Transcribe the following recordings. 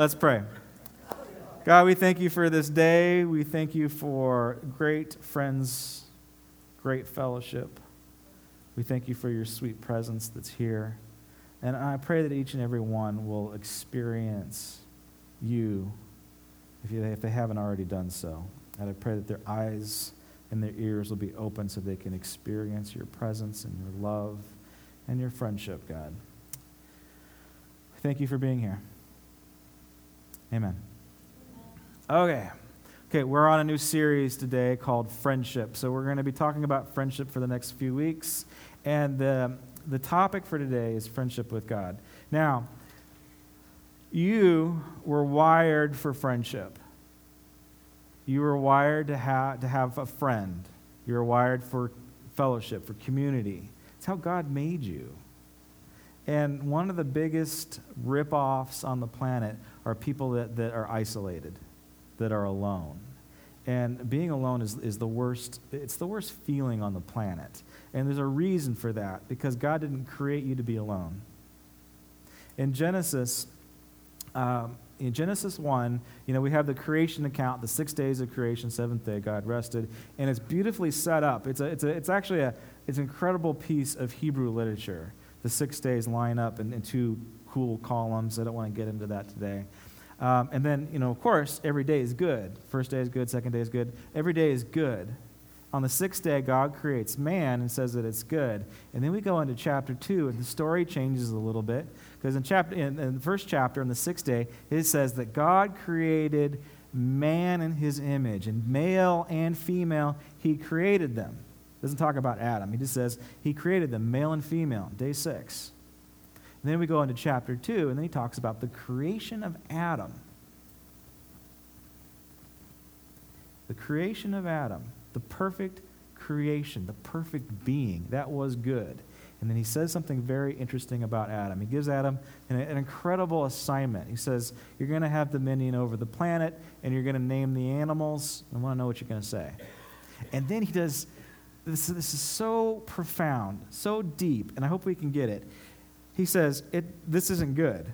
Let's pray. God, we thank you for this day. We thank you for great friends, great fellowship. We thank you for your sweet presence that's here. And I pray that each and every one will experience you if, you, if they haven't already done so. And I pray that their eyes and their ears will be open so they can experience your presence and your love and your friendship, God. Thank you for being here. Amen. Okay. Okay, we're on a new series today called Friendship. So we're going to be talking about friendship for the next few weeks. And the, the topic for today is friendship with God. Now, you were wired for friendship. You were wired to have, to have a friend. You were wired for fellowship, for community. It's how God made you. And one of the biggest rip-offs on the planet are people that, that are isolated, that are alone. And being alone is, is the worst, it's the worst feeling on the planet. And there's a reason for that, because God didn't create you to be alone. In Genesis, um, in Genesis 1, you know, we have the creation account, the six days of creation, seventh day, God rested, and it's beautifully set up. It's, a, it's, a, it's actually a, it's an incredible piece of Hebrew literature. The six days line up in, in two cool columns. I don't want to get into that today. Um, and then, you know, of course, every day is good. First day is good, second day is good. Every day is good. On the sixth day, God creates man and says that it's good. And then we go into chapter two, and the story changes a little bit. Because in, chapter, in, in the first chapter, on the sixth day, it says that God created man in his image, and male and female, he created them. Doesn't talk about Adam. He just says he created them, male and female, day six. And then we go into chapter 2, and then he talks about the creation of Adam. The creation of Adam, the perfect creation, the perfect being. That was good. And then he says something very interesting about Adam. He gives Adam an, an incredible assignment. He says, You're going to have dominion over the planet, and you're going to name the animals. I want to know what you're going to say. And then he does this, this is so profound, so deep, and I hope we can get it he says, it, This isn't good.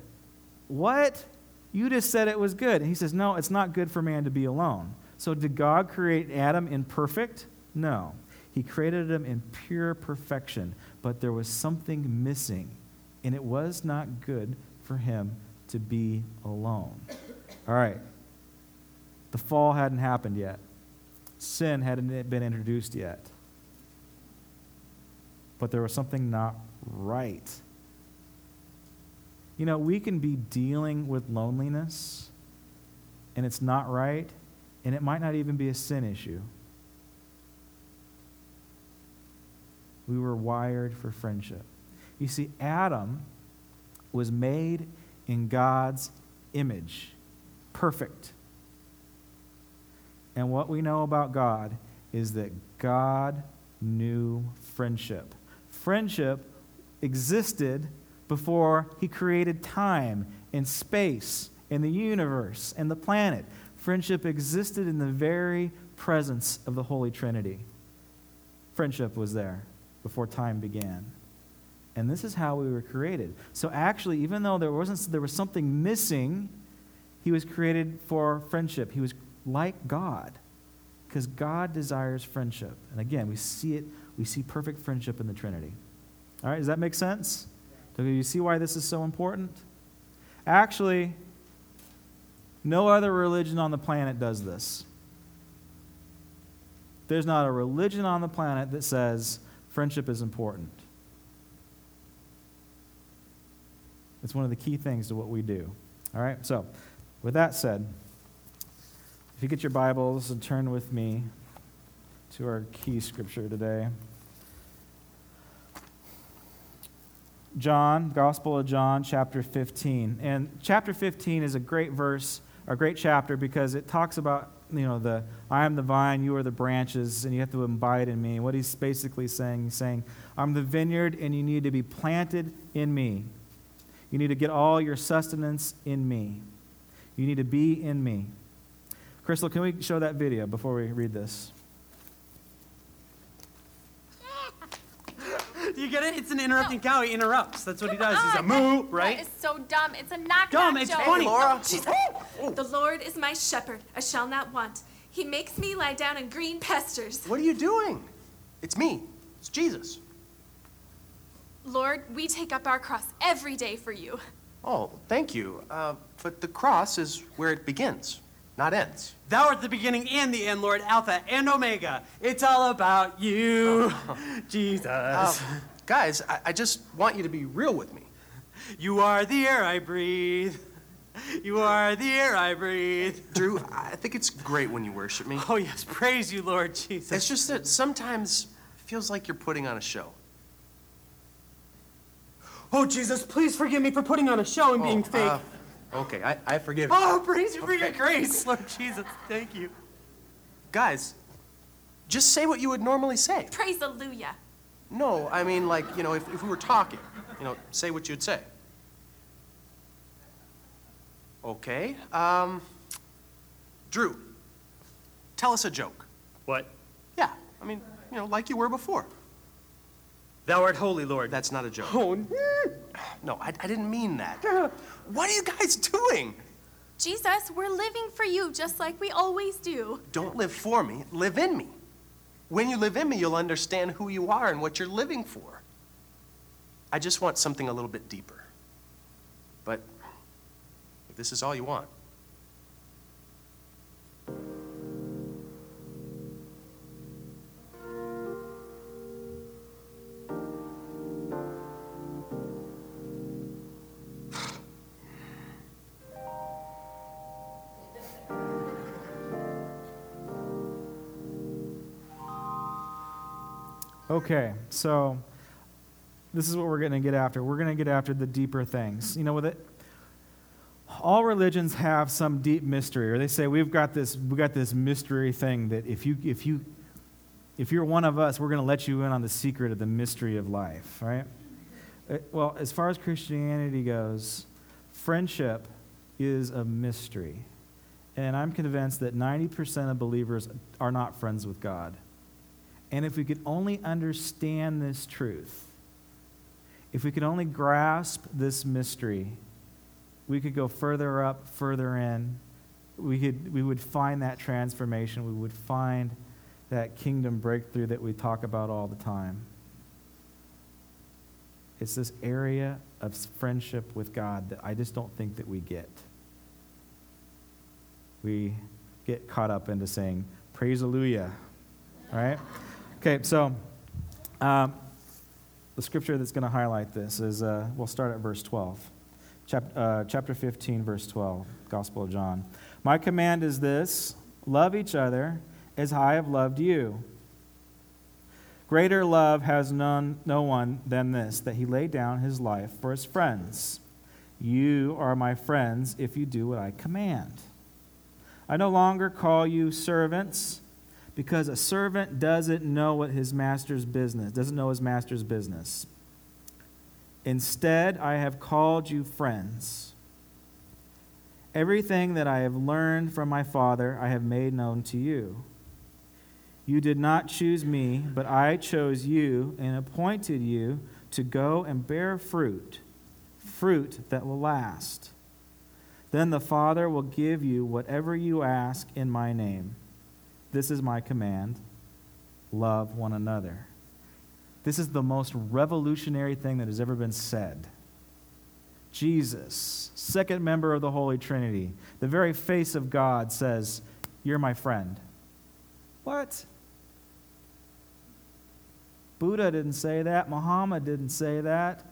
What? You just said it was good. And he says, No, it's not good for man to be alone. So did God create Adam imperfect? No. He created him in pure perfection, but there was something missing, and it was not good for him to be alone. All right. The fall hadn't happened yet. Sin hadn't been introduced yet. But there was something not right. You know, we can be dealing with loneliness and it's not right, and it might not even be a sin issue. We were wired for friendship. You see, Adam was made in God's image, perfect. And what we know about God is that God knew friendship. Friendship existed before he created time and space and the universe and the planet. Friendship existed in the very presence of the Holy Trinity. Friendship was there before time began. And this is how we were created. So actually, even though there wasn't there was something missing, he was created for friendship. He was like God. Because God desires friendship. And again, we see it, we see perfect friendship in the Trinity. All right, does that make sense? Do you see why this is so important? Actually, no other religion on the planet does this. There's not a religion on the planet that says friendship is important. It's one of the key things to what we do. All right? So, with that said, if you get your Bibles and turn with me to our key scripture today. John, Gospel of John, chapter 15. And chapter 15 is a great verse, a great chapter, because it talks about, you know, the I am the vine, you are the branches, and you have to abide in me. What he's basically saying, he's saying, I'm the vineyard, and you need to be planted in me. You need to get all your sustenance in me. You need to be in me. Crystal, can we show that video before we read this? You get it? It's an interrupting cow. He interrupts. That's what he does. He's a moo, That right? is so dumb. It's a knock Dumb, it's joke. funny. Laura. The Lord is my shepherd, I shall not want. He makes me lie down in green pastures. What are you doing? It's me. It's Jesus. Lord, we take up our cross every day for you. Oh, thank you. Uh, but the cross is where it begins, not ends. Thou art the beginning and the end, Lord, Alpha and Omega. It's all about you, Jesus. Uh, guys, I, I just want you to be real with me. you are the air I breathe. You are the air I breathe. Drew, I think it's great when you worship me. Oh, yes, praise you, Lord Jesus. It's just that sometimes it feels like you're putting on a show. Oh, Jesus, please forgive me for putting on a show and being Oh, fake. uh, okay, I, I forgive you. oh, praise you for your grace, Lord Jesus. Thank you. Guys, just say what you would normally say. Praise Alleluia. No, I mean, like, you know, if, if we were talking, you know, say what you'd say. Okay, um, Drew, tell us a joke. What? Yeah, I mean, you know, like you were before. Thou art holy, Lord. That's not a joke. Oh, no. No, I, I didn't mean that. What are you guys doing? Jesus, we're living for you just like we always do. Don't live for me, live in me. When you live in me, you'll understand who you are and what you're living for. I just want something a little bit deeper. But if this is all you want, Okay, so this is what we're going to get after. We're going to get after the deeper things. You know, with it, all religions have some deep mystery, or they say we've got this, we've got this mystery thing that if you, if you, if you're one of us, we're going to let you in on the secret of the mystery of life, right? Uh, Well, as far as Christianity goes, friendship is a mystery. And I'm convinced that 90% of believers are not friends with God. And if we could only understand this truth, if we could only grasp this mystery, we could go further up, further in. We, could, we would find that transformation. We would find that kingdom breakthrough that we talk about all the time. It's this area of friendship with God that I just don't think that we get. We get caught up into saying, Praise Alleluia. All right? Okay, so um, the scripture that's going to highlight this is, uh, we'll start at verse 12. Chap- uh, chapter 15, verse 12, Gospel of John. My command is this love each other as I have loved you. Greater love has none, no one than this, that he laid down his life for his friends. You are my friends if you do what I command. I no longer call you servants because a servant doesn't know what his master's business, doesn't know his master's business. Instead, I have called you friends. Everything that I have learned from my Father, I have made known to you. You did not choose me, but I chose you and appointed you to go and bear fruit, fruit that will last. Then the Father will give you whatever you ask in my name. This is my command love one another. This is the most revolutionary thing that has ever been said. Jesus, second member of the Holy Trinity, the very face of God says, You're my friend. What? Buddha didn't say that. Muhammad didn't say that.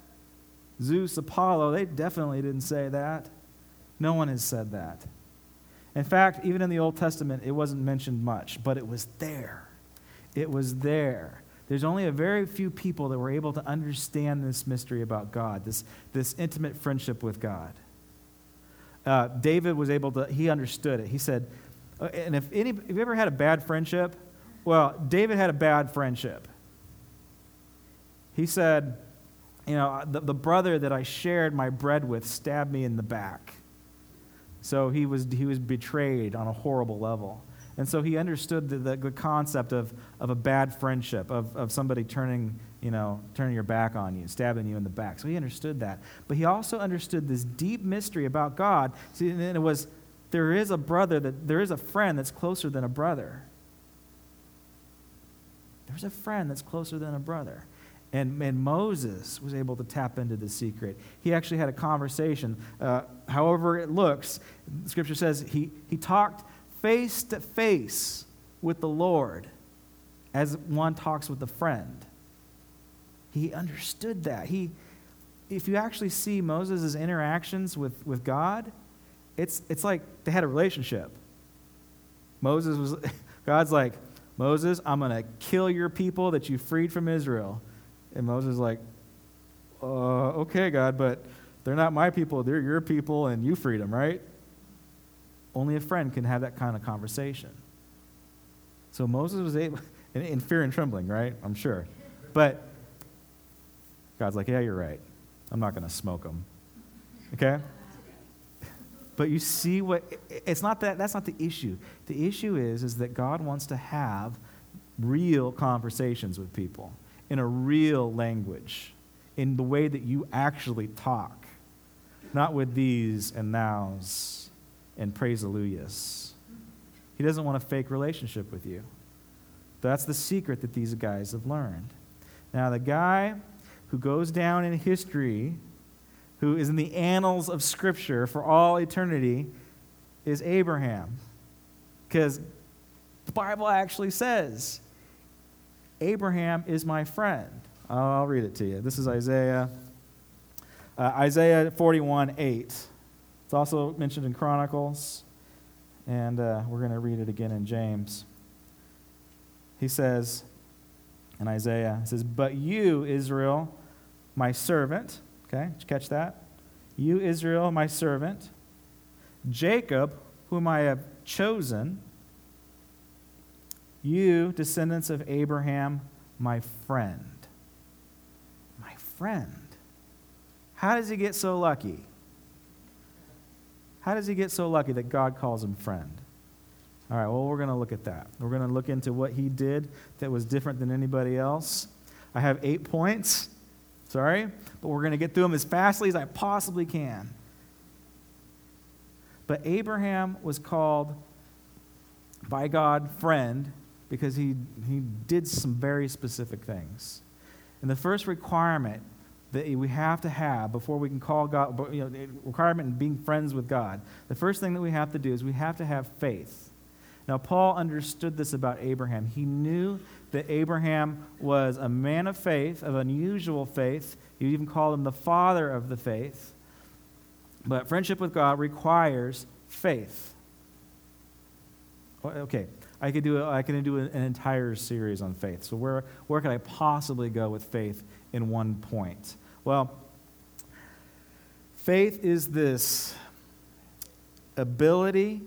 Zeus, Apollo, they definitely didn't say that. No one has said that. In fact, even in the Old Testament, it wasn't mentioned much, but it was there. It was there. There's only a very few people that were able to understand this mystery about God, this, this intimate friendship with God. Uh, David was able to, he understood it. He said, uh, and if, any, if you ever had a bad friendship, well, David had a bad friendship. He said, you know, the, the brother that I shared my bread with stabbed me in the back. So he was, he was betrayed on a horrible level. And so he understood the, the, the concept of, of a bad friendship, of, of somebody turning, you know, turning your back on you, stabbing you in the back. So he understood that. But he also understood this deep mystery about God. See, and it was there is a brother that there is a friend that's closer than a brother. There's a friend that's closer than a brother. And, and Moses was able to tap into the secret. He actually had a conversation. Uh, however, it looks, scripture says he, he talked face to face with the Lord as one talks with a friend. He understood that. He, if you actually see Moses' interactions with, with God, it's, it's like they had a relationship. Moses was, God's like, Moses, I'm going to kill your people that you freed from Israel. And Moses is like, uh, okay, God, but they're not my people. They're your people, and you freed them, right? Only a friend can have that kind of conversation. So Moses was able, in, in fear and trembling, right? I'm sure. But God's like, yeah, you're right. I'm not going to smoke them. Okay? But you see what it's not that that's not the issue. The issue is is that God wants to have real conversations with people in a real language, in the way that you actually talk, not with these and nows and praise hallelujahs. He doesn't want a fake relationship with you. That's the secret that these guys have learned. Now, the guy who goes down in history, who is in the annals of Scripture for all eternity, is Abraham. Because the Bible actually says, Abraham is my friend. I'll read it to you. This is Isaiah, uh, Isaiah 41 8. It's also mentioned in Chronicles, and uh, we're going to read it again in James. He says in Isaiah, he says, But you, Israel, my servant, okay, did you catch that? You, Israel, my servant, Jacob, whom I have chosen, you, descendants of Abraham, my friend. My friend. How does he get so lucky? How does he get so lucky that God calls him friend? All right, well, we're going to look at that. We're going to look into what he did that was different than anybody else. I have eight points. Sorry, but we're going to get through them as fastly as I possibly can. But Abraham was called by God friend because he, he did some very specific things. And the first requirement that we have to have before we can call God, you know, requirement in being friends with God. The first thing that we have to do is we have to have faith. Now, Paul understood this about Abraham. He knew that Abraham was a man of faith, of unusual faith. He even called him the father of the faith. But friendship with God requires faith. Okay, I could do, a, I could do an entire series on faith. So, where, where could I possibly go with faith in one point? Well, faith is this ability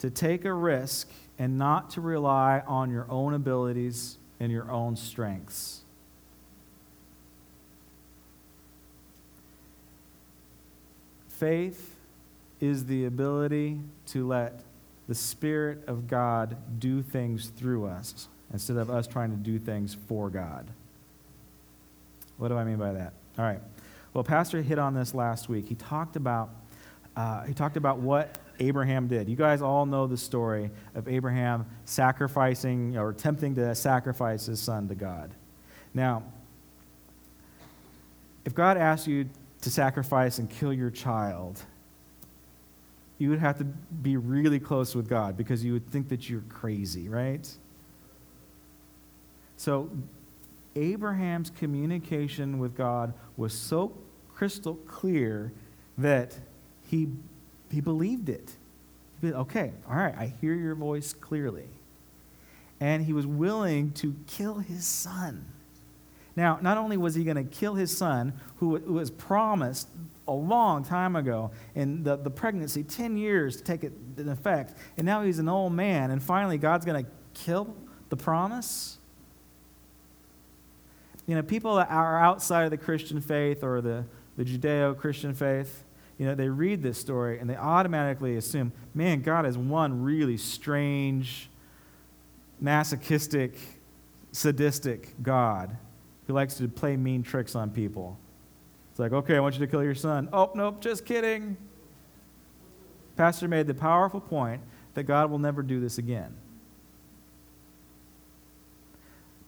to take a risk and not to rely on your own abilities and your own strengths. Faith is the ability to let the Spirit of God do things through us instead of us trying to do things for God. What do I mean by that? All right. Well, Pastor hit on this last week. He talked about uh, he talked about what Abraham did. You guys all know the story of Abraham sacrificing or attempting to sacrifice his son to God. Now, if God asked you to sacrifice and kill your child, you would have to be really close with God because you would think that you're crazy, right? So Abraham's communication with God was so crystal clear that he, he believed it. Okay, all right, I hear your voice clearly. And he was willing to kill his son. Now, not only was he going to kill his son, who was promised a long time ago, in the, the pregnancy, 10 years to take it in effect, and now he's an old man, and finally God's going to kill the promise? you know, people that are outside of the Christian faith or the, the Judeo Christian faith, you know, they read this story and they automatically assume, man, God is one really strange, masochistic, sadistic God who likes to play mean tricks on people. Like, okay, I want you to kill your son. Oh, nope, just kidding. Pastor made the powerful point that God will never do this again.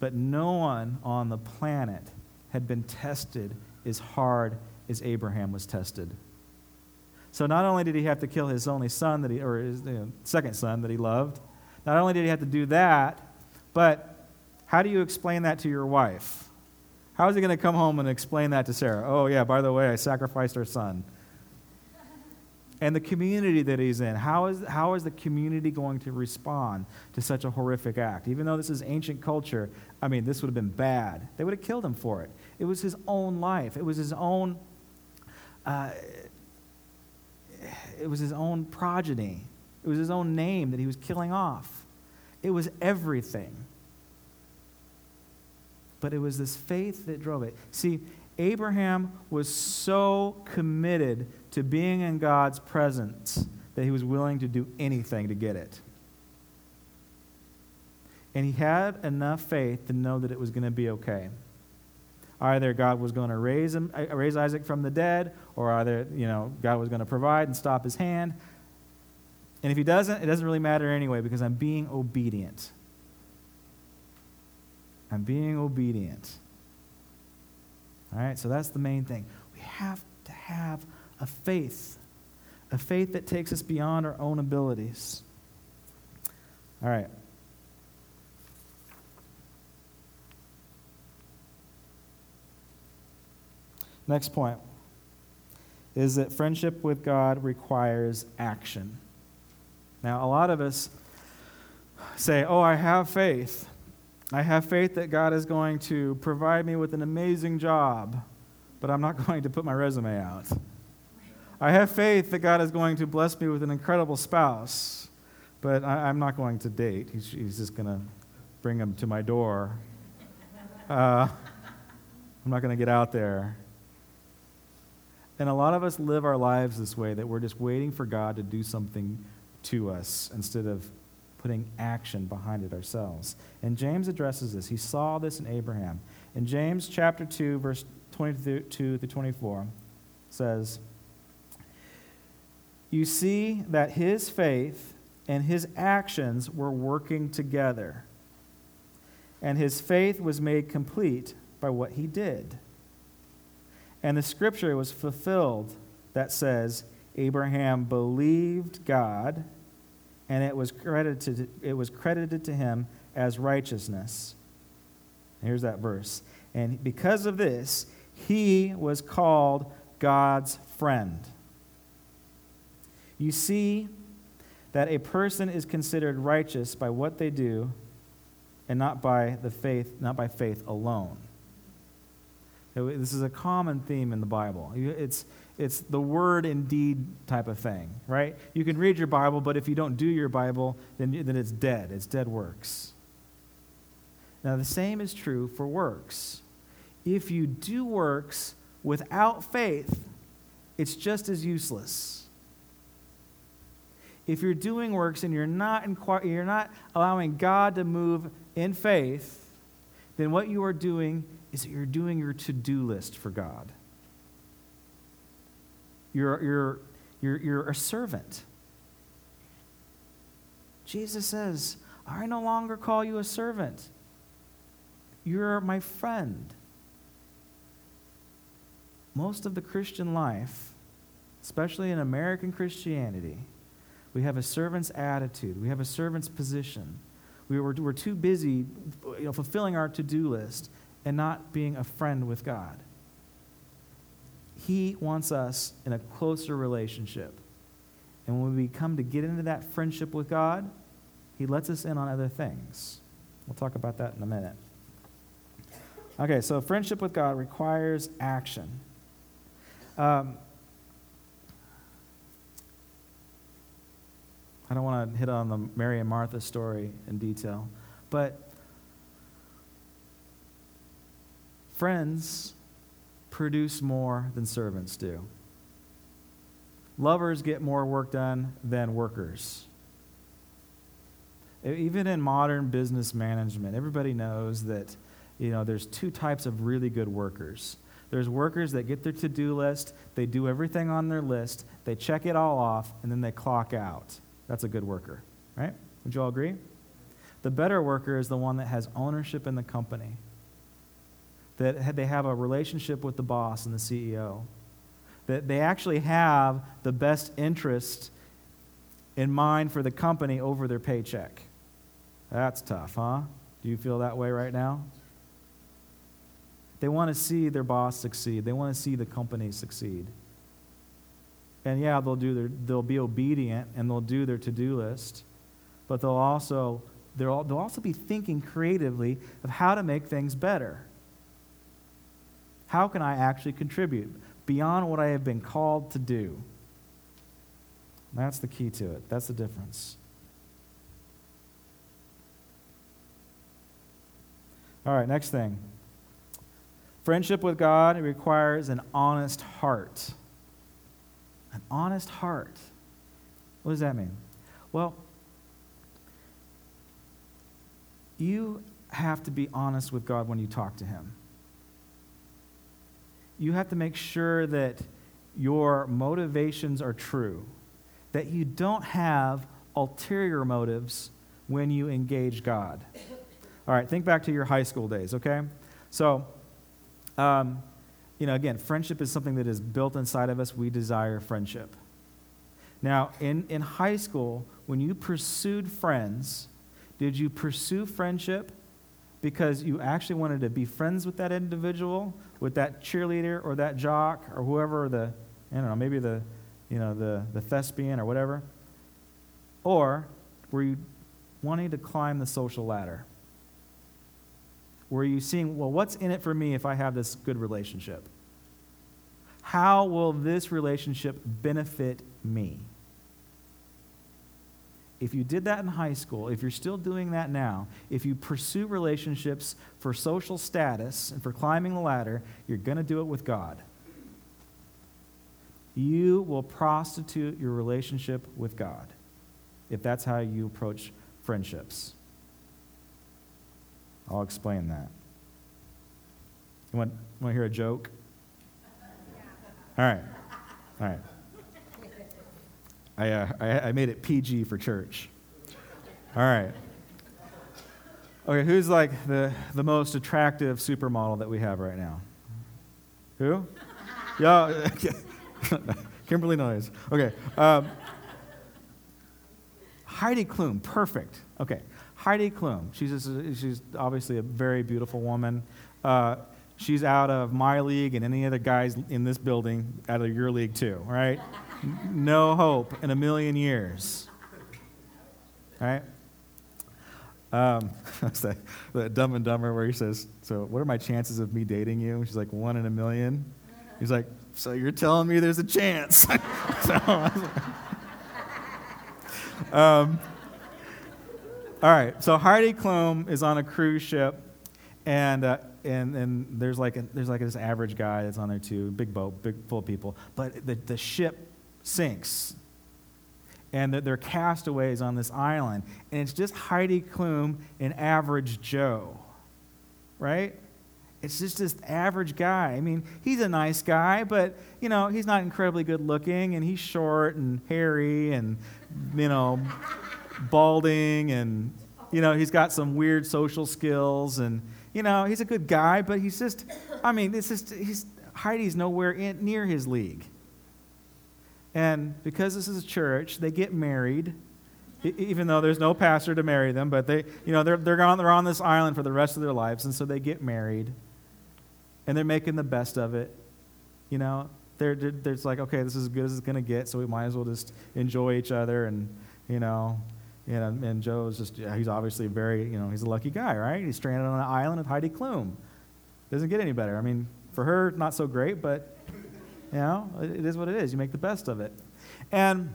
But no one on the planet had been tested as hard as Abraham was tested. So not only did he have to kill his only son that he, or his you know, second son that he loved, not only did he have to do that, but how do you explain that to your wife? How is he going to come home and explain that to Sarah? Oh, yeah, by the way, I sacrificed our son. And the community that he's in, how is, how is the community going to respond to such a horrific act? Even though this is ancient culture, I mean, this would have been bad. They would have killed him for it. It was his own life, it was his own. Uh, it was his own progeny. It was his own name that he was killing off. It was everything. But it was this faith that drove it. See, Abraham was so committed to being in God's presence that he was willing to do anything to get it. And he had enough faith to know that it was going to be okay. Either God was going to raise, him, uh, raise Isaac from the dead, or either you know, God was going to provide and stop his hand. And if he doesn't, it doesn't really matter anyway because I'm being obedient. I'm being obedient. All right, so that's the main thing. We have to have a faith, a faith that takes us beyond our own abilities. All right. Next point is that friendship with God requires action. Now, a lot of us say, Oh, I have faith. I have faith that God is going to provide me with an amazing job, but I'm not going to put my resume out. I have faith that God is going to bless me with an incredible spouse, but I, am not going to date. He's, he's just going to bring him to my door. Uh, I'm not going to get out there. And a lot of us live our lives this way that we're just waiting for God to do something to us instead of putting action behind it ourselves. And James addresses this. He saw this in Abraham. In James chapter 2, verse 22 through 24, says, You see that his faith and his actions were working together, and his faith was made complete by what he did. And the scripture was fulfilled that says, Abraham believed God, and it was credited, it was credited to him as righteousness. Here's that verse. And because of this, he was called God's friend. You see that a person is considered righteous by what they do and not by the faith, not by faith alone. This is a common theme in the Bible. It's, it's the word and deed type of thing, right? You can read your Bible, but if you don't do your Bible, then, then it's dead. It's dead works. Now, the same is true for works. If you do works without faith, it's just as useless. If you're doing works and you're not, inquir- you're not allowing God to move in faith, then what you are doing is that you're doing your to do list for God. You're, you're, you're, you're a servant. Jesus says, I no longer call you a servant. You're my friend. Most of the Christian life, especially in American Christianity, we have a servant's attitude, we have a servant's position. We were, we're too busy you know, fulfilling our to do list and not being a friend with God. He wants us in a closer relationship. And when we come to get into that friendship with God, He lets us in on other things. We'll talk about that in a minute. Okay, so friendship with God requires action. Um, I don't want to hit on the Mary and Martha story in detail, but friends produce more than servants do. lovers get more work done than workers. Even in modern business management, everybody knows that you know there's two types of really good workers. There's workers that get their to-do list, they do everything on their list, they check it all off, and then they clock out. That's a good worker, right? Would you all agree? The better worker is the one that has ownership in the company. That they have a relationship with the boss and the CEO. That they actually have the best interest in mind for the company over their paycheck. That's tough, huh? Do you feel that way right now? They want to see their boss succeed. They want to see the company succeed. And yeah, they'll do their they'll be obedient and they'll do their to-do list, but they'll also they'll, they'll also be thinking creatively of how to make things better. How can I actually contribute beyond what I have been called to do? That's the key to it. That's the difference. All right, next thing. Friendship with God requires an honest heart. An honest heart. What does that mean? Well, you have to be honest with God when you talk to Him. You have to make sure that your motivations are true, that you don't have ulterior motives when you engage God. All right, think back to your high school days, okay? So, um, you know, again, friendship is something that is built inside of us. We desire friendship. Now, in, in high school, when you pursued friends, did you pursue friendship because you actually wanted to be friends with that individual, with that cheerleader or that jock or whoever the, I don't know, maybe the, you know, the, the thespian or whatever? Or were you wanting to climb the social ladder? Were you seeing, well, what's in it for me if I have this good relationship? How will this relationship benefit me? If you did that in high school, if you're still doing that now, if you pursue relationships for social status and for climbing the ladder, you're going to do it with God. You will prostitute your relationship with God if that's how you approach friendships. I'll explain that. You want, want to hear a joke? All right. All right. I, uh, I, I made it PG for church. All right. Okay, who's like the, the most attractive supermodel that we have right now? Who? Yeah, Kimberly Noyes. Okay. Um, Heidi Klum, perfect. Okay. Heidi Klum. She's, just, she's obviously a very beautiful woman. Uh, she's out of my league and any other guys in this building out of your league too, right? No hope in a million years. Right? Um, that Dumb and Dumber where he says, "So, what are my chances of me dating you?" She's like, "One in a million. He's like, "So you're telling me there's a chance?" so, um, all right. So Heidi Klum is on a cruise ship, and uh, and and there's like a, there's like this average guy that's on there too, big boat, big full of people. But the the ship sinks, and they're castaways on this island, and it's just Heidi Klum and average Joe, right? It's just this average guy. I mean, he's a nice guy, but you know, he's not incredibly good looking, and he's short and hairy, and you know, balding, and you know, he's got some weird social skills, and you know, he's a good guy, but he's just, I mean, it's just he's Heidi's nowhere in, near his league. And because this is a church, they get married, even though there's no pastor to marry them. But they, you know, they're, they're, on, they're on this island for the rest of their lives, and so they get married. And they're making the best of it. You know, they're, they're, they're like, okay, this is as good as it's going to get, so we might as well just enjoy each other. And, you know, you know, and Joe's just, he's obviously very, you know, he's a lucky guy, right? He's stranded on an island with Heidi Klum. Doesn't get any better. I mean, for her, not so great, but you know, it is what it is. You make the best of it. And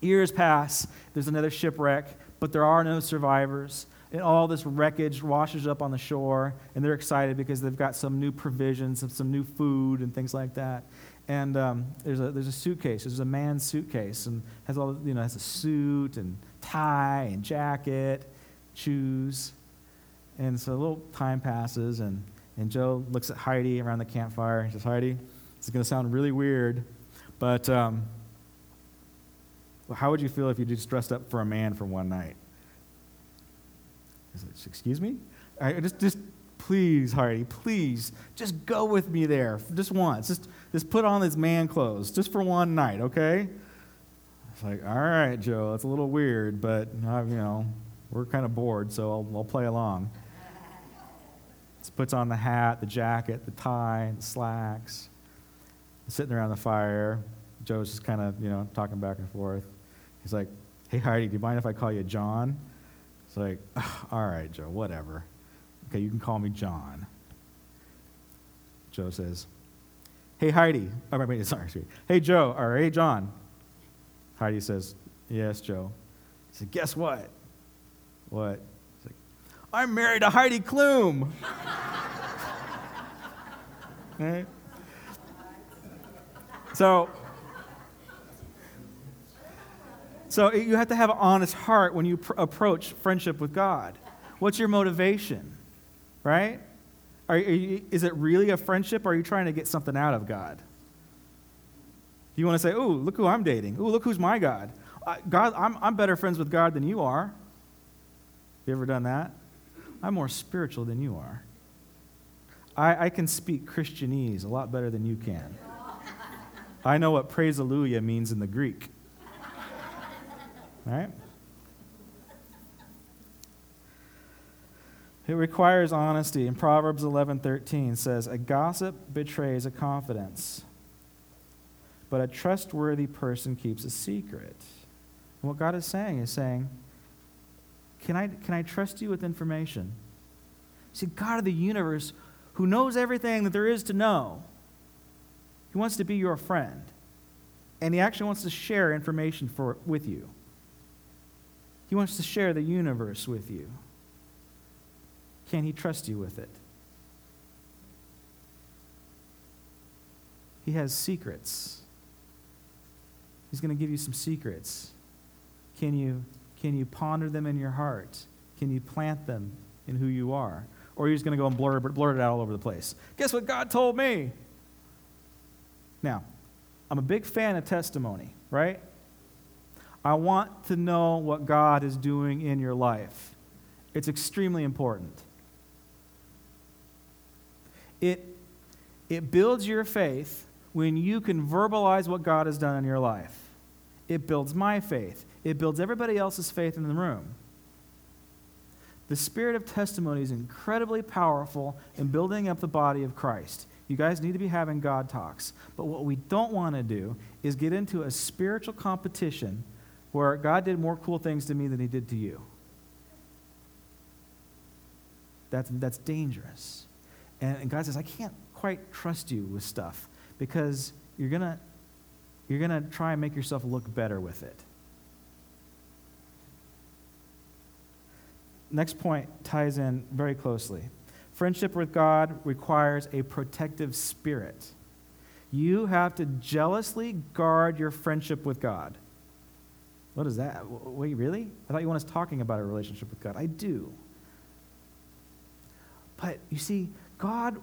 years pass. There's another shipwreck, but there are no survivors. And all this wreckage washes up on the shore, and they're excited because they've got some new provisions and some new food and things like that. and um, there's, a, there's a suitcase. There's a man's suitcase, and has all, you know, has a suit and tie and jacket, shoes. And so a little time passes, and, and Joe looks at Heidi around the campfire. He says, Heidi, is going to sound really weird, but um, how would you feel if you just dressed up for a man for one night? Excuse me? I, just, just please, Heidi, please, just go with me there, just once. Just, just put on this man clothes, just for one night, okay? It's like, all right, Joe, it's a little weird, but, uh, you know, we're kind of bored, so I'll, I'll play along. He puts on the hat, the jacket, the tie, the slacks, sitting around the fire. Joe's just kind of, you know, talking back and forth. He's like, hey, Heidi, do you mind if I call you John? It's like, all right, Joe, whatever. Okay, you can call me John. Joe says, Hey, Heidi. Oh, wait, sorry, sorry. Hey, Joe. Or, hey, John. Heidi says, Yes, Joe. He said, Guess what? What? He's like, I'm married to Heidi Klum. right? So, so you have to have an honest heart when you pr- approach friendship with God. What's your motivation? right? Are, are you, is it really a friendship, or are you trying to get something out of God? Do you want to say, "Ooh, look who I'm dating. Ooh, look who's my God. Uh, God, I'm, I'm better friends with God than you are." You ever done that? I'm more spiritual than you are. I, I can speak Christianese a lot better than you can. I know what praise hallelujah means in the Greek. Right? It requires honesty. In Proverbs 11:13 says, "A gossip betrays a confidence, but a trustworthy person keeps a secret." And what God is saying is saying, "Can I can I trust you with information?" See, God of the universe, who knows everything that there is to know, He wants to be your friend, and He actually wants to share information for with you. He wants to share the universe with you. Can he trust you with it? He has secrets. He's going to give you some secrets. Can you, can you ponder them in your heart? Can you plant them in who you are? Or are you just going to go and blur, blurt it out all over the place? Guess what God told me? Now, I'm a big fan of testimony, right? I want to know what God is doing in your life. It's extremely important. It, it builds your faith when you can verbalize what God has done in your life. It builds my faith. It builds everybody else's faith in the room. The spirit of testimony is incredibly powerful in building up the body of Christ. You guys need to be having God talks. But what we don't want to do is get into a spiritual competition where God did more cool things to me than he did to you. That's, that's dangerous. And, God says, I can't quite trust you with stuff because you're going to you're going to try and make yourself look better with it. Next point ties in very closely. Friendship with God requires a protective spirit. You have to jealously guard your friendship with God. What is that? Wait, really? I thought you want us talking about a relationship with God. I do. But you see, God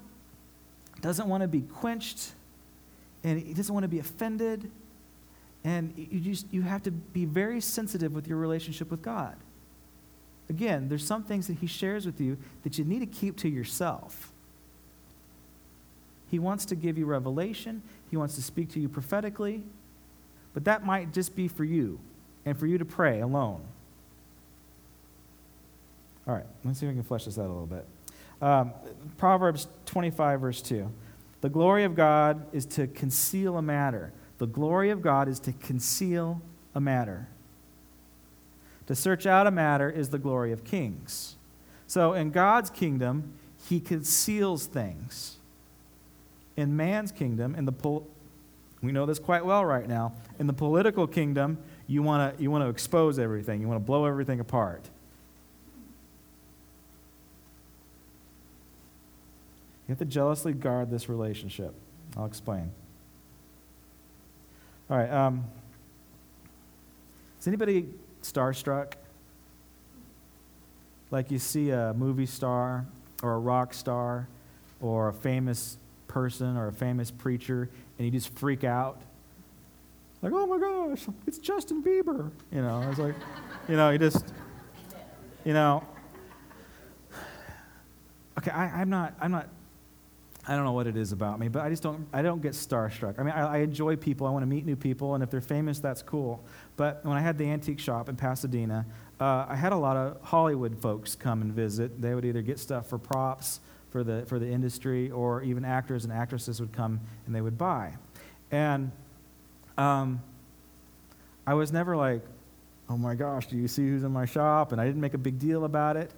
doesn't want to be quenched and he doesn't want to be offended. And you just you have to be very sensitive with your relationship with God. Again, there's some things that he shares with you that you need to keep to yourself. He wants to give you revelation, he wants to speak to you prophetically, but that might just be for you and for you to pray alone. All right, let's see if we can flesh this out a little bit. Um, Proverbs 25, verse 2. The glory of God is to conceal a matter. The glory of God is to conceal a matter. To search out a matter is the glory of kings. So in God's kingdom, he conceals things. In man's kingdom, in the pol- we know this quite well right now. In the political kingdom, you want to you want to expose everything. You want to blow everything apart. You have to jealously guard this relationship. I'll explain. All right. Um, is anybody starstruck? Like you see a movie star or a rock star or a famous person or a famous preacher and you just freak out? Like, oh my gosh, it's Justin Bieber. You know, it's like, you know, you just, you know. Okay, I, I'm not, I'm not I don't know what it is about me, but I just don't, I don't get starstruck. I mean, I, I enjoy people. I want to meet new people, and if they're famous, that's cool. But when I had the antique shop in Pasadena, uh, I had a lot of Hollywood folks come and visit. They would either get stuff for props for the, for the industry, or even actors and actresses would come and they would buy. And um, I was never like, oh my gosh, do you see who's in my shop? And I didn't make a big deal about it.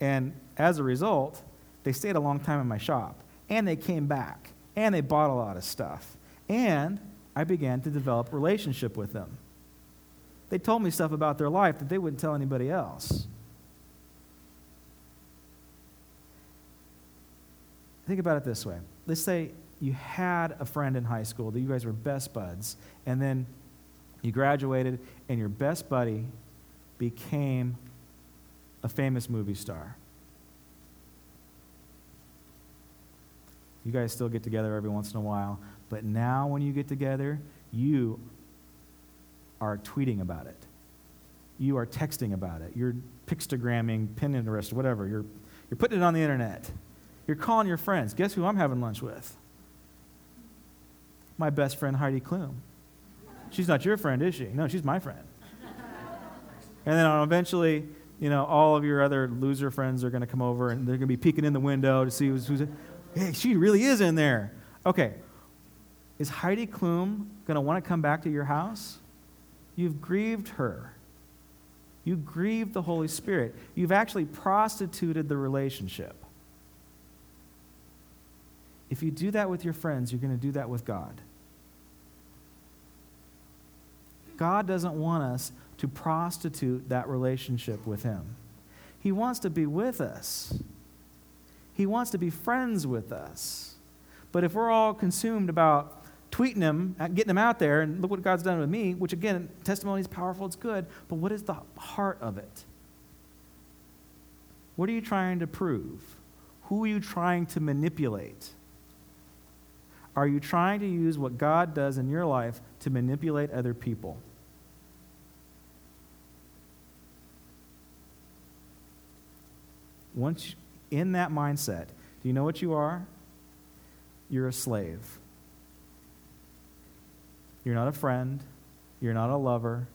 And as a result, they stayed a long time in my shop and they came back. And they bought a lot of stuff. And i began to develop a relationship with them. They told me stuff about their life that they wouldn't tell anybody else. Think about it this way. Let's say you had a friend in high school that you guys were best buds and then you graduated and your best buddy became a famous movie star You guys still get together every once in a while. But now, when you get together, you are tweeting about it. You are texting about it. You're pictogramming, Pinterest, whatever. You're, you're putting it on the internet. You're calling your friends. Guess who I'm having lunch with? My best friend, Heidi Klum. She's not your friend, is she? No, she's my friend. And then eventually, you know, all of your other loser friends are going to come over and they're going to be peeking in the window to see who's, who's Hey, she really is in there. Okay. Is Heidi Klum going to want to come back to your house? You've grieved her. You grieved the Holy Spirit. You've actually prostituted the relationship. If you do that with your friends, you're going to do that with God. God doesn't want us to prostitute that relationship with Him. He wants to be with us. He wants to be friends with us. But if we're all consumed about tweeting him, uh, getting him out there, and look what God's done with me, which again, testimony is powerful, it's good, but what is the heart of it? What are you trying to prove? Who are you trying to manipulate? Are you trying to use what God does in your life to manipulate other people? Once in that mindset, do you know what you are? You're a slave. You're not a friend. You're not a lover.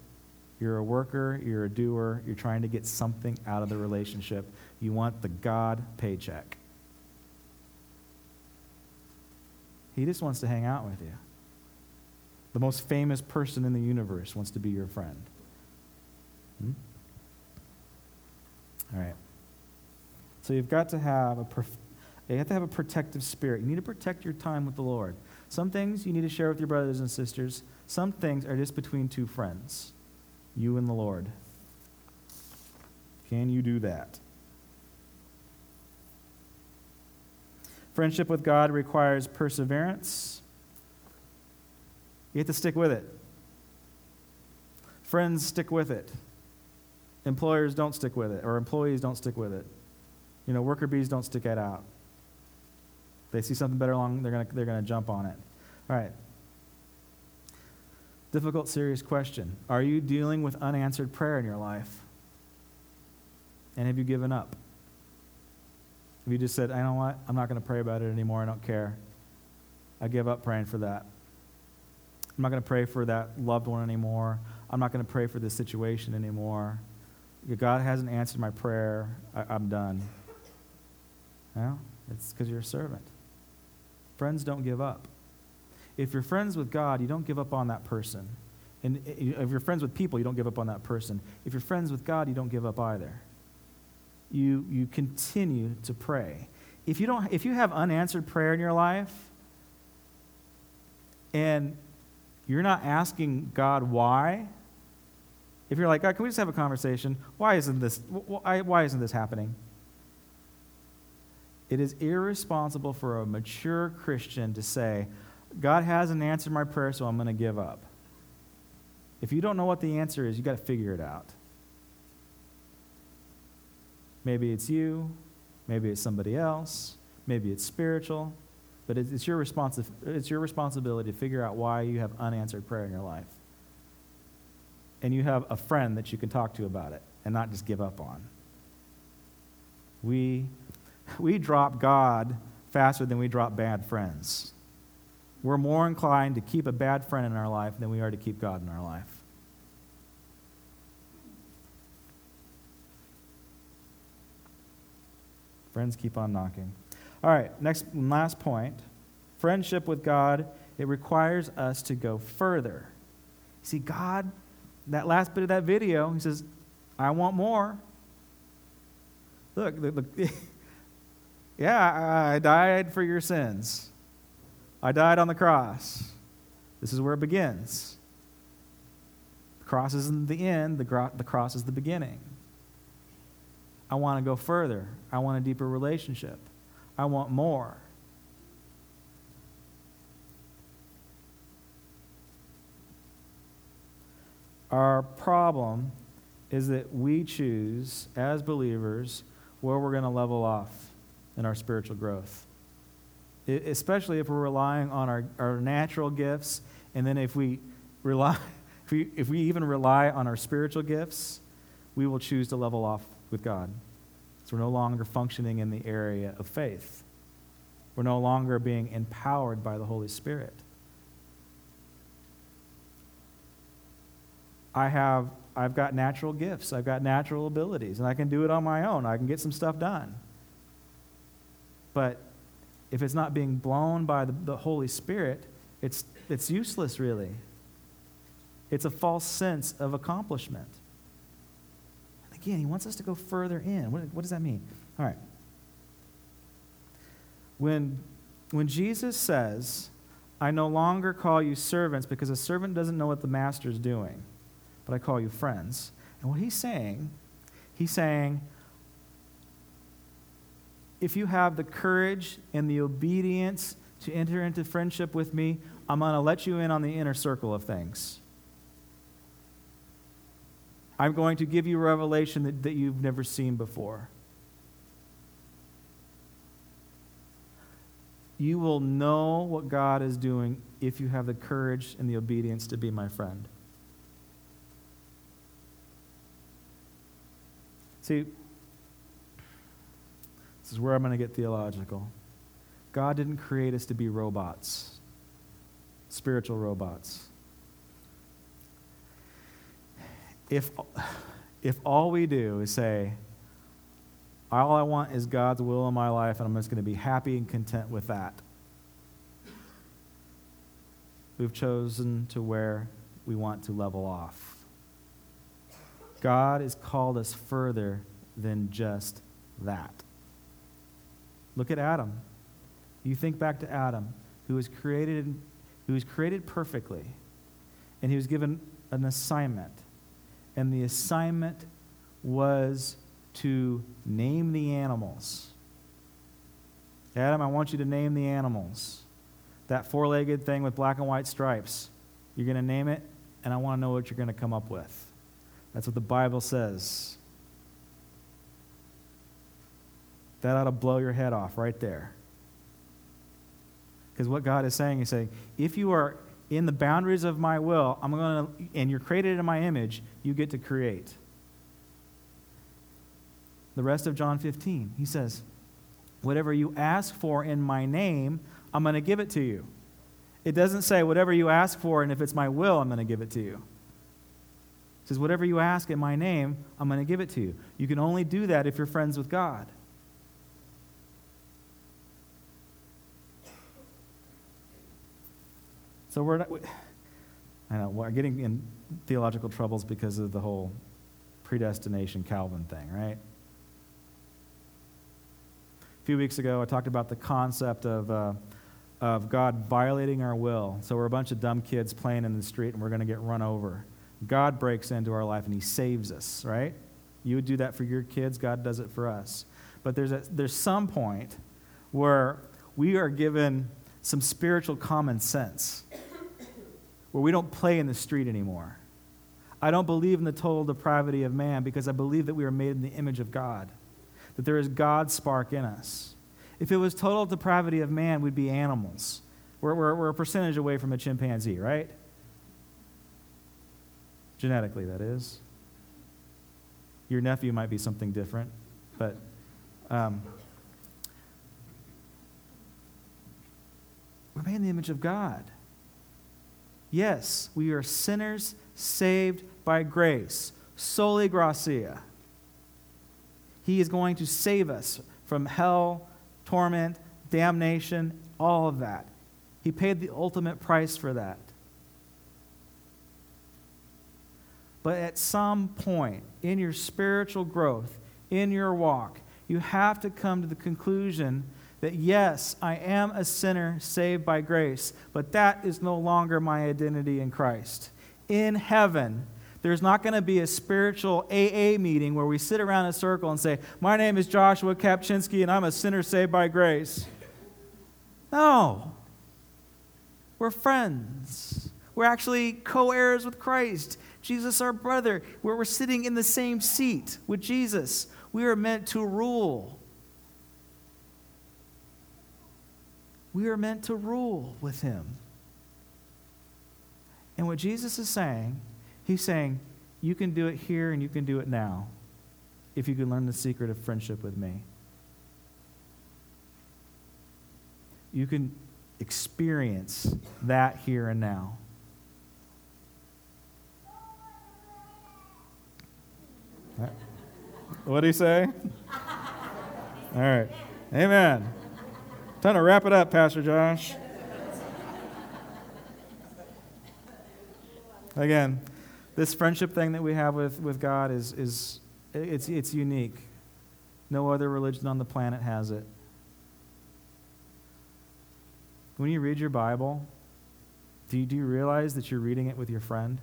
You're a worker. You're a doer. You're trying to get something out of the relationship. You want the God paycheck. He just wants to hang out with you. The most famous person in the universe wants to be your friend. Hmm? All right. So you've got to have a you have to have a protective spirit. You need to protect your time with the Lord. Some things you need to share with your brothers and sisters. Some things are just between two friends, you and the Lord. Can you do that? Friendship with God requires perseverance. You have to stick with it. Friends stick with it. Employers don't stick with it, or employees don't stick with it. You know, worker bees don't stick it out. They see something better along, they're going to they're to jump on it. All right. Difficult, serious question. Are you dealing with unanswered prayer in your life? And have you given up? Have you just said, I know what? I'm not going to pray about it anymore. I don't care. I give up praying for that. I'm not going to pray for that loved one anymore. I'm not going to pray for this situation anymore. God hasn't answered my prayer. I, am done. Well, it's because you're a servant. Friends don't give up. If you're friends with God, you don't give up on that person. And if you're friends with people, you don't give up on that person. If you're friends with God, you don't give up either. You, you continue to pray. If you, don't, if you have unanswered prayer in your life and you're not asking God why, if you're like, God, can we just have a conversation? Why isn't this, why, why isn't this happening? It is irresponsible for a mature Christian to say, God hasn't answered my prayer, so I'm going to give up. If you don't know what the answer is, you've got to figure it out. Maybe it's you, maybe it's somebody else, maybe it's spiritual, but it's, it's, your, responsi- it's your responsibility to figure out why you have unanswered prayer in your life. And you have a friend that you can talk to about it and not just give up on. We, we drop God faster than we drop bad friends. We're more inclined to keep a bad friend in our life than we are to keep God in our life. Friends keep on knocking. All right, next last point. Friendship with God, it requires us to go further. See, God, that last bit of that video, he says, I want more. Look, look, look yeah, I died for your sins. I died on the cross. This is where it begins. The cross isn't the end, the, gro- the cross is the beginning. I want to go further. I want a deeper relationship. I want more. Our problem is that we choose, as believers, where we're going to level off in our spiritual growth. It, especially if we're relying on our, our natural gifts, and then if we rely, if we, if we even rely on our spiritual gifts, we will choose to level off with God. So we're no longer functioning in the area of faith. We're no longer being empowered by the Holy Spirit. I have I've got natural gifts, I've got natural abilities, and I can do it on my own. I can get some stuff done. But if it's not being blown by the, the Holy Spirit, it's, it's useless, really. It's a false sense of accomplishment. Again, he wants us to go further in. What, what does that mean? All right. When, when Jesus says, I no longer call you servants because a servant doesn't know what the master is doing but I call you friends. And what he's saying, he's saying, if you have the courage and the obedience to enter into friendship with me, I'm going to let you in on the inner circle of things. I'm going to give you revelation that, that you've never seen before. You will know what God is doing if you have the courage and the obedience to be my friend. See, this is where I'm going to get theological. God didn't create us to be robots, spiritual robots. If, if all we do is say, all I want is God's will in my life, and I'm just going to be happy and content with that, we've chosen to where we want to level off. God has called us further than just that. Look at Adam. You think back to Adam, who was created, who was created perfectly, and he was given an assignment. And the assignment was to name the animals. Adam, I want you to name the animals. That four legged thing with black and white stripes. You're going to name it, and I want to know what you're going to come up with. That's what the Bible says. That ought to blow your head off right there. Because what God is saying, is saying, if you are in the boundaries of my will, I'm going to, and you're created in my image, you get to create. The rest of John 15, He says, whatever you ask for in my name, I'm going to give it to you. It doesn't say, whatever you ask for, and if it's my will, I'm going to give it to you It says, Whatever you ask in my name, I'm going to give it to you. You can only do that if you're friends with God. So we're not, I know, we're getting in theological troubles because of the whole predestination Calvin thing, right? A few weeks ago, I talked about the concept of, uh, of God violating our will. So we're a bunch of dumb kids playing in the street and we're going to get run over. God breaks into our life and He saves us, right? You would do that for your kids, God does it for us. But there's, a, there's some point where we are given some spiritual common sense, where we don't play in the street anymore. I don't believe in the total depravity of man because I believe that we are made in the image of God, that there is God's spark in us. If it was total depravity of man, we'd be animals. We're, we're, we're a percentage away from a chimpanzee, right? Genetically, that is. Your nephew might be something different, but. Um, we're made in the image of God. Yes, we are sinners saved by grace, soli gracia. He is going to save us from hell, torment, damnation, all of that. He paid the ultimate price for that. But at some point in your spiritual growth, in your walk, you have to come to the conclusion that yes, I am a sinner saved by grace, but that is no longer my identity in Christ. In heaven, there's not going to be a spiritual AA meeting where we sit around a circle and say, My name is Joshua Kapchinsky and I'm a sinner saved by grace. No. We're friends. We're actually co heirs with Christ. Jesus, our brother, where we're sitting in the same seat with Jesus. We are meant to rule. We are meant to rule with him. And what Jesus is saying, he's saying, you can do it here and you can do it now if you can learn the secret of friendship with me. You can experience that here and now. What did he say? All right. Amen. Time to wrap it up, Pastor Josh. Again, this friendship thing that we have with, with God is, is it's, it's unique. No other religion on the planet has it. When you read your Bible, do you, do you realize that you're reading it with your friend?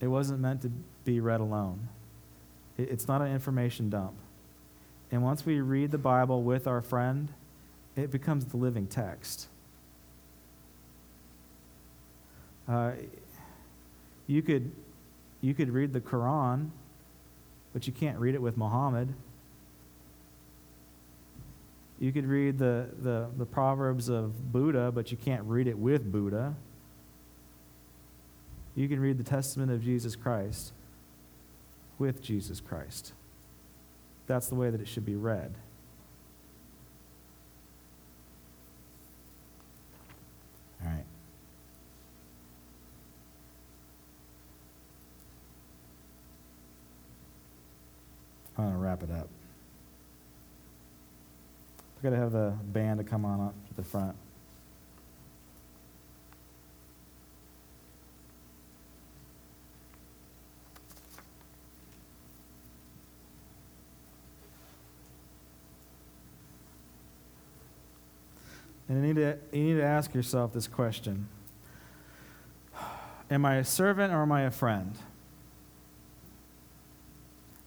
It wasn't meant to be read alone. It, it's not an information dump. And once we read the Bible with our friend, it becomes the living text. Uh, you could you could read the Quran, but you can't read it with Muhammad. You could read the, the, the Proverbs of Buddha, but you can't read it with Buddha. You can read the Testament of Jesus Christ with Jesus Christ. That's the way that it should be read. All right. I'm going to wrap it up. We're going to have the band to come on up to the front. Need, to, you need to ask yourself this question Am I a servant or am I a friend?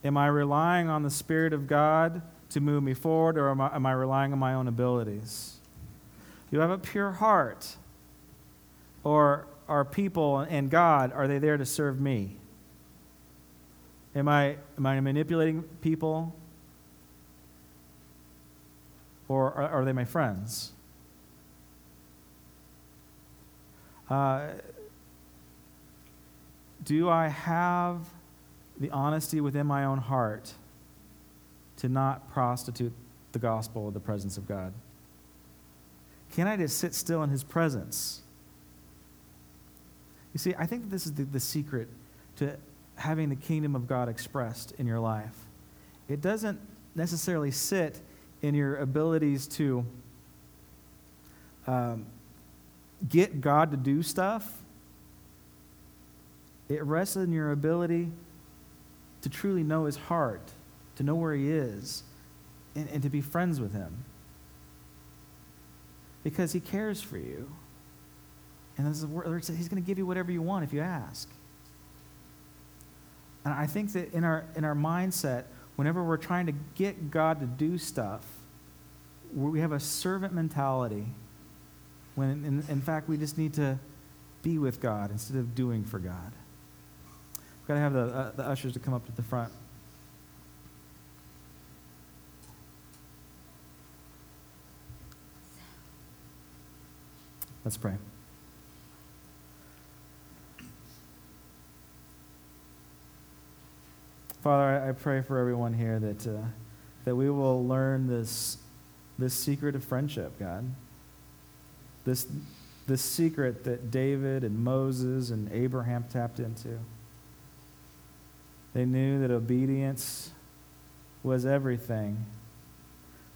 Am I relying on the Spirit of God to move me forward, or am I, am I relying on my own abilities? Do I have a pure heart? Or are people and God, are they there to serve me? Am I, am I manipulating people? Or are, are they my friends? Uh, do I have the honesty within my own heart to not prostitute the gospel of the presence of God? Can I just sit still in his presence? You see, I think this is the, the secret to having the kingdom of God expressed in your life. It doesn't necessarily sit in your abilities to um, get God to do stuff. It rests in your ability to truly know his heart, to know where he is, and, and to be friends with him. Because he cares for you. And this is word he's going to give you whatever you want if you ask. And I think that in our, in our mindset, whenever we're trying to get God to do stuff, we have a servant mentality when in, in fact we just need to be with God instead of doing for God. We've got to have the, uh, the ushers to come up to the front. Let's pray. Father, I, pray for everyone here that, uh, that we will learn this, this secret of friendship, God. This, this secret that David and Moses and Abraham tapped into. They knew that obedience was everything,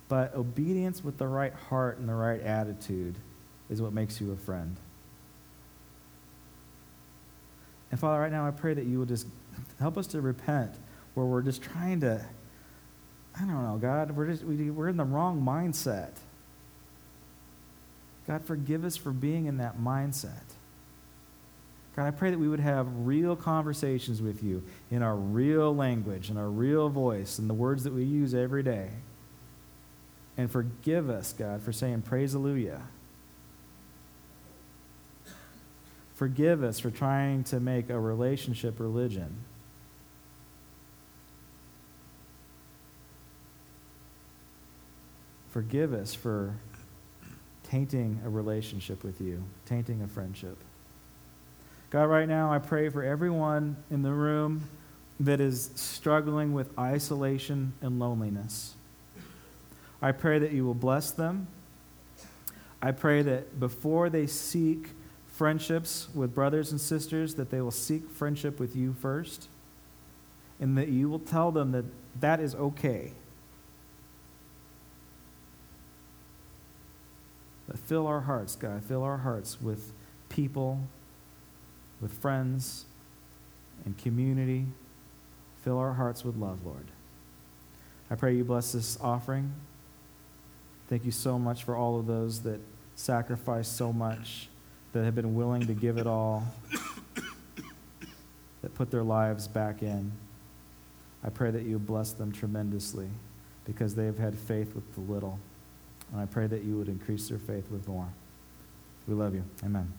but obedience with the right heart and the right attitude is what makes you a friend. And Father, right now I pray that you will just help us to repent where we're just trying to, I don't know, God, we're, just, we, we're in the wrong mindset. God, forgive us for being in that mindset. God, I pray that we would have real conversations with you in our real language, in our real voice, in the words that we use every day. And forgive us, God, for saying praise Alleluia. Forgive us for trying to make a relationship religion. Forgive us for tainting a relationship with you, tainting a friendship. God, right now, I pray for everyone in the room that is struggling with isolation and loneliness. I pray that you will bless them. I pray that before they seek friendships with brothers and sisters, that they will seek friendship with you first, and that you will tell them that that is okay. But fill our hearts, God, fill our hearts with people, with friends, and community. Fill our hearts with love, Lord. I pray you bless this offering. Thank you so much for all of those that sacrificed so much, that have been willing to give it all, that put their lives back in. I pray that you bless them tremendously because they have had faith with the little. And I pray that you would increase their faith with more. We love you. Amen.